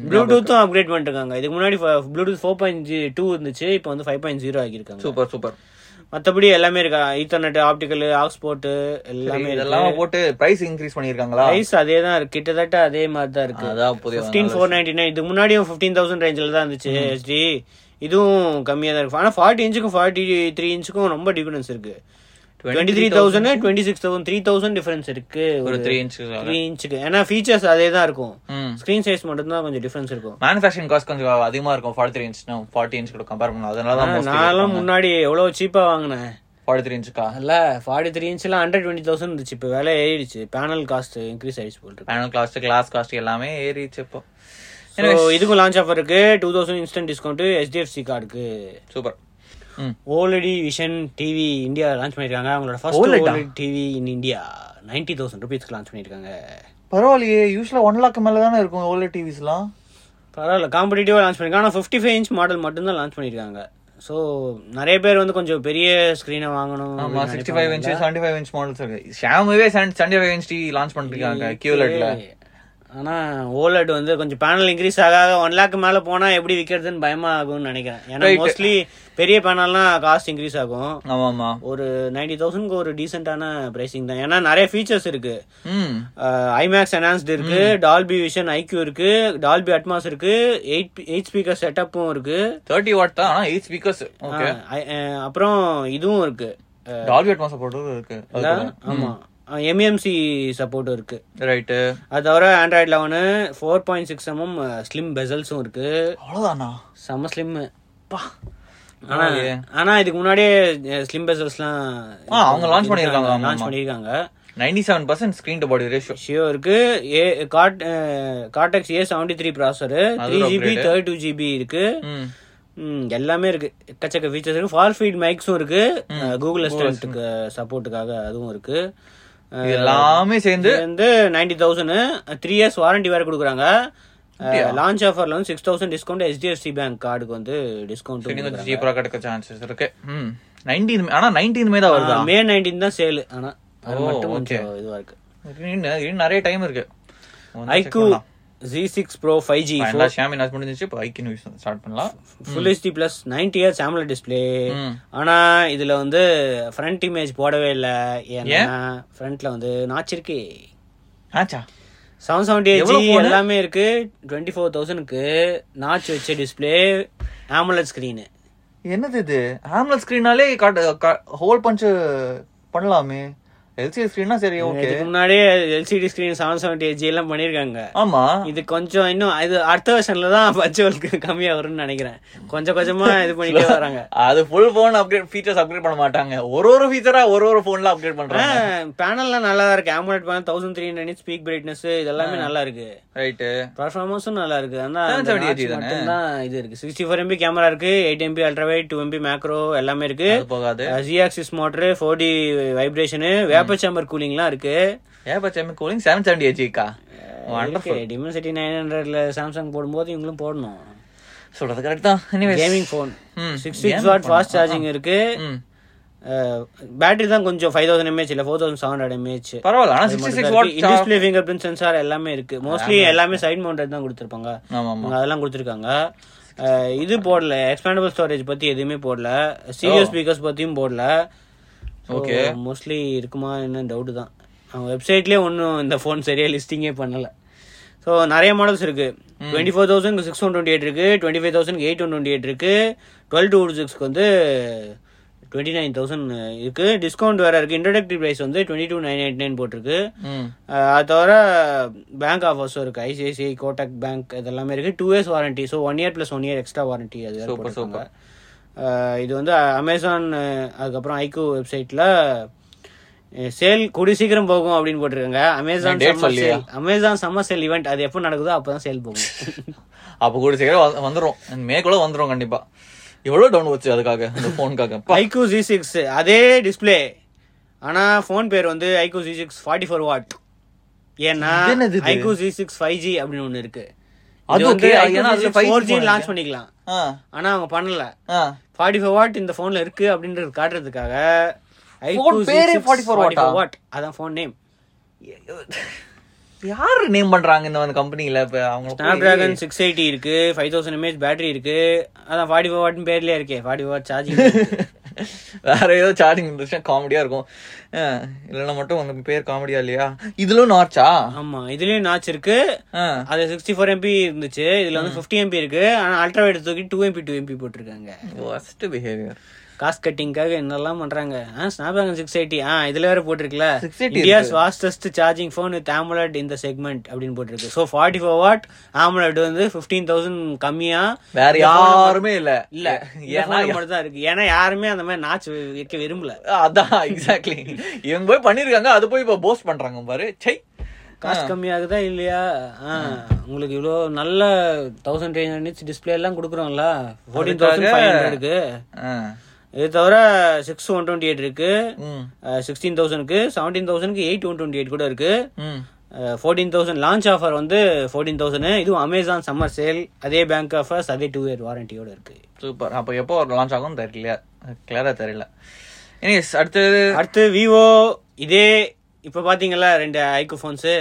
[SPEAKER 1] ப்ளூடூத்தும் அப்கிரேட் பண்ணிருக்காங்க இதுக்கு முன்னாடி ப்ளூடூத் ஃபோர் பாயிண்ட் டூ இருந்துச்சு இப்போ வந்து ஃபைவ் பாயிண்ட் ஜீரோ ஆகியிருக்காங்க
[SPEAKER 2] சூப்பர் சூப்பர்
[SPEAKER 1] மத்தபடி எல்லாமே இருக்கா? ஈத்தர்நெட் ஆப்டிக்கல் ஆக்ஸ்போர்ட் எல்லாமே
[SPEAKER 2] இதெல்லாம் போட்டு பிரைஸ் இன்க்ரீஸ் பண்ணிருக்காங்களா?
[SPEAKER 1] பிரைஸ் அதே தான் இருக்கு. கிட்டத்தட்ட அதே மாதிரி தான் இருக்கு.
[SPEAKER 2] அதான்
[SPEAKER 1] ஃபிஃப்டீன் ஃபோர் நைன்டி நைன் இதுக்கு முன்னாடியும் ஃபிஃப்டீன் தௌசண்ட் ரேஞ்சில் தான் இருந்துச்சு ஹெச்டி இதுவும் கம்மியாக தான் இருக்கு ஆனால் ஃபார்ட்டி இன்ச்சுக்கும் ஃபார்ட்டி த்ரீ இன்ச்சுக்கும் ரொம்ப டிஃபரன்ஸ் இருக்கு. Twenty three thousand twenty six thousand three thousand difference இருக்கு.
[SPEAKER 2] ஒரு த்ரீ இன்ச்
[SPEAKER 1] த்ரீ இன்ச்சுக்கு ஏன்னா ஃபீச்சர்ஸ் அதே தான் இருக்கும். ஸ்க்ரீன் சைஸ் மட்டும் தான் கொஞ்சம் டிஃபரன்ஸ் இருக்கும்.
[SPEAKER 2] மேனுஃபேக்சரிங் காஸ்ட் கொஞ்சம் அதிகமா இருக்கும். Forty three inch forty inch கூட கம்பேர் பண்ணலாம். அதனால
[SPEAKER 1] நான்லாம் முன்னாடி எவ்வளோ சீப்பாக வாங்கினேன்?
[SPEAKER 2] ஃபார்ட்டி த்ரீ இன்ச்சுக்கா
[SPEAKER 1] அல்ல ஃபார்ட்டி த்ரீ இன்ச்லாம் ஹண்ட்ரட் டுவெண்ட்டி தௌசண்ட் இருந்துச்சு. இப்போ விலை ஏறிடுச்சு. பேனல் காஸ்ட் இன்க்ரீஸ் ஆயிடுச்சு போட்டு
[SPEAKER 2] பேனல் காஸ்ட் கிளாஸ் காஸ்ட் எல்லாமே ஏறிச்சு இப்போ.
[SPEAKER 1] இதுக்கும் லான்ச் ஆஃபர் இருக்கு. Two thousand instant discount HDFC கார்டுக்கு
[SPEAKER 2] super
[SPEAKER 1] OLED vision TV India launch பண்ணிருக்காங்க அவங்களோட first? OLED? TV in India ninety thousand ருபீஸ்க்கு லான்ச் பண்ணிருக்காங்க
[SPEAKER 2] பரவாயில்லையே யூஸ்வலா ஒன் லேக் மேல தானே இருக்கும் ஓல்டு டிவிஸ்லாம்
[SPEAKER 1] பரவாயில்ல காம்படிட்டிவாக லான்ச் பண்ணிருக்காங்க ஆனால் ஃபிஃப்டி ஃபைவ் இன்ச் மாடல் மட்டும்தான் லான்ச் பண்ணிருக்காங்க ஸோ நிறைய பேர் வந்து கொஞ்சம் பெரிய ஸ்க்ரீனை வாங்கணும்
[SPEAKER 2] ஆமா
[SPEAKER 1] அப்படின்னு
[SPEAKER 2] sixty five inch seventy five inch models இருக்கு. ஷாமுவே seventy five inch TV launch பண்ணிருக்காங்க கியூலெட்ல
[SPEAKER 1] ஆனா ஓலட் வந்து கொஞ்சம் பேனல் இன்க்ரீஸ் ஆக ஒன் லேக் மேல போனா எப்படி விக்கிறதுன்னு பயமா ஆகும்னு நினைக்கிறேன். ஏன்னா. மோஸ்ட்லி பெரிய பேனல்னா காஸ்ட் இன்க்ரீஸ் ஆகும்.
[SPEAKER 2] ஆமா ஆமா
[SPEAKER 1] ஒரு நைன்டி தௌசண்ட்க்கு ஒரு டீசென்டான பிரைசிங் தான். ஏன்னா நிறைய ஃபீச்சர்ஸ் இருக்கு. ஐமேக்ஸ் என்ஹான்ஸ்டு இருக்கு டால்பி விஷன் ஐக்யூ இருக்கு டால்பி அட்மாஸ் இருக்கு எயிட் எயிட் ஸ்பீக்கர் செட்டப்பும் இருக்கு.
[SPEAKER 2] தேர்ட்டி வாட் தான் எயிட் ஸ்பீக்கர்ஸ்
[SPEAKER 1] அப்புறம் இதுவும் இருக்கு.
[SPEAKER 2] டால்பி அட்மாஸ் சப்போர்ட்டும் இருக்கு.
[SPEAKER 1] ஆமா. எம்எம்சி சப்போர்ட்டும் இருக்கு.
[SPEAKER 2] ரைட்டு
[SPEAKER 1] அது தவிர Android eleven four point six MM slim பெசல்ஸும் இருக்கு.
[SPEAKER 2] அவ்வளவுதானா?
[SPEAKER 1] செம்ம ஸ்லிம்
[SPEAKER 2] பா.
[SPEAKER 1] ஆனா
[SPEAKER 2] பரவாயில்லையே.
[SPEAKER 1] ஆனா இதுக்கு முன்னாடியே ஸ்லிம் பெசல்ஸ்லாம்
[SPEAKER 2] அவங்க launch பண்ணிருக்காங்க,
[SPEAKER 1] லான்ச்
[SPEAKER 2] ஆமா.
[SPEAKER 1] பண்ணிருக்காங்க
[SPEAKER 2] ninety seven percent screen to body ratio
[SPEAKER 1] ஷியோ இருக்கு. A God Cortex A seventy three processor three GB. Thirty two GB இருக்கு. எல்லாமே இருக்கு. எக்கச்சக்க ஃபீச்சர்ஸ் இருக்கு. ஃபால் ஃபீட் மைக்ஸும் இருக்கு. கூகுள் அசிஸ்டன்ட்டுக்கு சப்போர்ட்டுக்காக அதுவும் இருக்கு.
[SPEAKER 2] எல்லாமே சேர்ந்து
[SPEAKER 1] வந்து ninety thousand three years warranty வேற கொடுக்குறாங்க. லான்ச் ஆஃபர்ல வந்து six thousand discount HDFC bank கார்டுக்கு வந்து டிஸ்கவுண்ட்
[SPEAKER 2] சீப்பரா கிடைக்க சான்சஸ் இருக்கு. நைன்டீன் ஆனா நைன்டீன் மே தான் வருதா?
[SPEAKER 1] மே நைன்டீன் தான் சேல் ஆனா அது மட்டும். கொஞ்சம் இதுவா இருக்கு.
[SPEAKER 2] இன்னும் நிறைய டைம் இருக்கு.
[SPEAKER 1] IQOO G six pro five G
[SPEAKER 2] Xiaomi நாஸ் முடிஞ்சிச்சு இப்போ ஐக்கின் யூஸ் ஸ்டார்ட் பண்ணலாம்.
[SPEAKER 1] Full HD plus ninety years AMOLED display. ஆனா இதுல வந்து ஃப்ரண்ட் இமேஜ் போடவே இல்ல. ஏன்னா ஃப்ரண்ட்ல வந்து நாச் இருக்கு.
[SPEAKER 2] ஆச்சா
[SPEAKER 1] செவன் செவன்டி ஜி? எல்லாமே இருக்கு. டுவெண்ட்டி ஃபோர் தௌசண்ட்க்கு நாச் வச்ச டிஸ்பிளே AMOLED ஸ்கிரீனு
[SPEAKER 2] என்னது இது? ஆம்லெட் ஸ்கிரீனாலே ஹோல் பஞ்ச் பண்ணலாமே. எல்சிடி ஸ்கிரீனா சரி ஓகே
[SPEAKER 1] முன்னாடியே LCD screen seven seventy eight G எல்லாம் பண்ணிருக்காங்க
[SPEAKER 2] ஆமா.
[SPEAKER 1] இது கொஞ்சம் இன்னும் இது அடுத்த வருஷன்ல தான் பட்ஜெட்க்கு கம்மியா வரும்னு நினைக்கிறேன். கொஞ்சம் கொஞ்சமா இது பண்ணிட்டே வராங்க. *laughs*
[SPEAKER 2] அது full phone upgrade features upgrade பண்ண மாட்டாங்க. ஒரு ஒரு ஃபீச்சரா ஒரு ஒரு போன்ல அப்கிரேட் பண்றாங்க.
[SPEAKER 1] பேனல்லாம் நல்லா தான் இருக்கு. AMOLED panel thousand three hundred peak brightness இதெல்லாமே நல்லா இருக்கு.
[SPEAKER 2] ரைட்டு
[SPEAKER 1] பர்ஃபார்மன்ஸும் நல்லா இருக்கு. ஆனா
[SPEAKER 2] 778 தானே?
[SPEAKER 1] மட்டும்தான் இது இருக்கு. சிக்ஸ்டி ஃபோர் எம்பி கேமரா இருக்கு. Eight MP ultrawide two MP macro எல்லாமே இருக்கு.
[SPEAKER 2] போகாது.
[SPEAKER 1] Z axis motor four D vibration vapour chamber கூலிங்லாம் இருக்கு.
[SPEAKER 2] ஏன் கூலிங் செவன் செவன்டி ஹெச்க்கா
[SPEAKER 1] டிமென்சிட்டி நைன் ஹண்ட்ரட்ல சாம்சங் போடும்போது இவங்களும் போடணும்.
[SPEAKER 2] சொல்றது கரெக்ட் தான். Anyways
[SPEAKER 1] gaming phone. Six six watt fast charging இருக்கு. பேட்டரி தான் கொஞ்சம் ஃபைவ் தௌசண்ட் எம்ஏஹெச் இல்ல four thousand seven hundred MAH
[SPEAKER 2] பரவாயில்ல ஆனா sixty six watt
[SPEAKER 1] display finger print sensor எல்லாமே இருக்கு. மோஸ்ட்லி எல்லாமே சைட் மவுண்டட் தான் கொடுத்துருப்பாங்க. அதெல்லாம் கொடுத்துருக்காங்க. இது போடல. எக்ஸ்பேண்டபிள் ஸ்டோரேஜ் பத்தி எதுவுமே போடல. ஸ்டீரியோ ஸ்பீக்கர்ஸ் பத்தியும் போடல.
[SPEAKER 2] Okay.
[SPEAKER 1] மோஸ்ட்லி இருக்குமா என்ன டவுட் தான். அவங்க வெப்சைட்லயே ஒன்றும் இந்த ஃபோன் சரியா லிஸ்டிங்கே பண்ணல. ஸோ நிறைய மாடல்ஸ் இருக்கு. Twenty four thousand six one twenty eight இருக்கு. Twenty five thousand eight one twenty eight இருக்கு. டுவெல் டூ சிக்ஸ்க்கு வந்து டுவெண்ட்டி நைன் தௌசண்ட் இருக்கு. டிஸ்கவுண்ட் வேற இருக்கு. இன்ட்ரடக்டரி ப்ரைஸ் வந்து twenty two nine eight nine போட்டிருக்கு அது தவிர பேங்க் ஆஃபர்ஸும் இருக்கு. ஐசிஐசிஐ கோட்டக் பேங்க் இதெல்லாமே இருக்கு. Two years warranty so one year plus one year extra warranty அது போட்டிருக்காங்க. அஹ் இது வந்து அமேசான் அதுக்கப்புறம் ஐக்கூ வெப்சைட்ல சேல் கூடி சீக்கிரம் போகும் அப்படின்னு போட்டிருக்காங்க. Amazon summer? Sale Amazon summer sale event அது எப்போ நடக்குதோ அப்பதான் சேல் போகும். *laughs*
[SPEAKER 2] அப்ப கூட சீக்கிரம் வ- வந்துரும். மேக்குள்ள வந்துரும் கண்டிப்பா. எவ்வளவு டவுன் வச்சு அதுக்காக அந்த போனுக்காக
[SPEAKER 1] ஐக்கூ ஜி சிக்ஸ் அதே டிஸ்ப்ளே ஆனா ஃபோன் பேர் வந்து iQOO G six forty four watt ஏன்னா? IQOO G six five G அப்படின்னு ஒண்ணு இருக்கு.
[SPEAKER 2] அது 5G
[SPEAKER 1] ஃபோர் ஜி லான்ச். பண்ணிக்கலாம். ஆனா அவங்க பண்ணல. ஃபார்ட்டி ஃபோர் வாட் இந்த போன்ல இருக்கு அப்படின்றது காட்டுறதுக்காக
[SPEAKER 2] Phone பேரே 44 watt ஆ?
[SPEAKER 1] வாட் அதான் ஃபோன் நேம்
[SPEAKER 2] யாரு நேம் பண்றாங்க இந்த வந்து கம்பெனில இப்ப அவங்க
[SPEAKER 1] ஸ்னாப் டிராகன் சிக்ஸ் எயிட்டி இருக்கு ஃபைவ் தௌசண்ட் எம்ஏஹெச் பேட்டரி இருக்கு. அதான் ஃபார்ட்டி ஃபோர் வாட்னு பேர்லயே இருக்கே. ஃபார்ட்டி வாட் சார்ஜிங்
[SPEAKER 2] வேற ஏதோ சார்ஜிங் இருந்துச்சுன்னா காமெடியா இருக்கும். இல்லைன்னா மட்டும் உங்க பேர் காமெடியா இல்லையா? இதுல நார்ச்சா
[SPEAKER 1] ஆமா இதுலயும் நாச் இருக்கு. அது சிக்ஸ்டி ஃபோர் எம்பி இருந்துச்சு. இதுல வந்து ஃபிஃப்டி எம்பி இருக்கு. ஆனா அல்ட்ரா வைட் தூக்கி டூ எம்பி டூ எம்பி போட்டிருக்காங்க.
[SPEAKER 2] ஃபர்ஸ்ட் பிஹேவியர்
[SPEAKER 1] காஸ்ட் கட்டிங்காக என்னெல்லாம் பண்றாங்க? ஸ்னாப் டிராகன் சிக்ஸ் எயிட்டி ஆ இதுல வேற போட்டிருக்குல.
[SPEAKER 2] 680
[SPEAKER 1] India's fastest charging phone with AMOLED இந்த செக்மெண்ட் அப்படின்னு போட்டிருக்கு. So forty four watt AMOLED வந்து ஃபிஃப்டீன் தௌசண்ட் கம்மியா.
[SPEAKER 2] வேற யாருமே இல்ல.
[SPEAKER 1] இல்ல மட்டும் தான் இருக்கு. ஏன்னா யாருமே அந்த மாதிரி நாச் வைக்க விரும்பல.
[SPEAKER 2] அதான் எக்ஸாக்ட்லி இவங்க போய் பண்ணிருக்காங்க அது போய் இப்ப போஸ்ட் பண்றாங்க பாரு. சை
[SPEAKER 1] காசு கம்மியாகுதா இல்லையா? ஆ, உங்களுக்கு இவ்வளோ நல்ல தௌசண்ட் ஹண்ட்ரட் டிஸ்பிளே எல்லாம் கொடுக்குறோம்ல. ஃபோர்டீன் தௌசண்ட் ஃபைவ் ஹண்ட்ரடுக்கு
[SPEAKER 2] ஆ.
[SPEAKER 1] இது தவிர சிக்ஸ் ஒன் டுவெண்ட்டி எயிட் இருக்கு சிக்ஸ்டீன் தௌசண்ட்க்கு செவன்டீன் தௌசண்ட்க்கு எயிட் ஒன் டுவெண்ட்டி எயிட் கூட இருக்கு. ஃபோர்டீன் தௌசண்ட் லான்ச் ஆஃபர் வந்து ஃபோர்டீன் தௌசண்ட் இதுவும் அமேசான் சம்மர் சேல் அதே பேங்க் ஆஃபர்ஸ் அதே டூ இயர் வாரண்டியோட இருக்கு.
[SPEAKER 2] சூப்பர் அப்ப எப்போ லான்ச் ஆகும் தெரியல கிளியரா தெரியல. எனிஸ் அடுத்தது
[SPEAKER 1] அடுத்து விவோ இதே இப்போ பாத்தீங்கல்ல ரெண்டு ஐக்கு ஃபோன்ஸு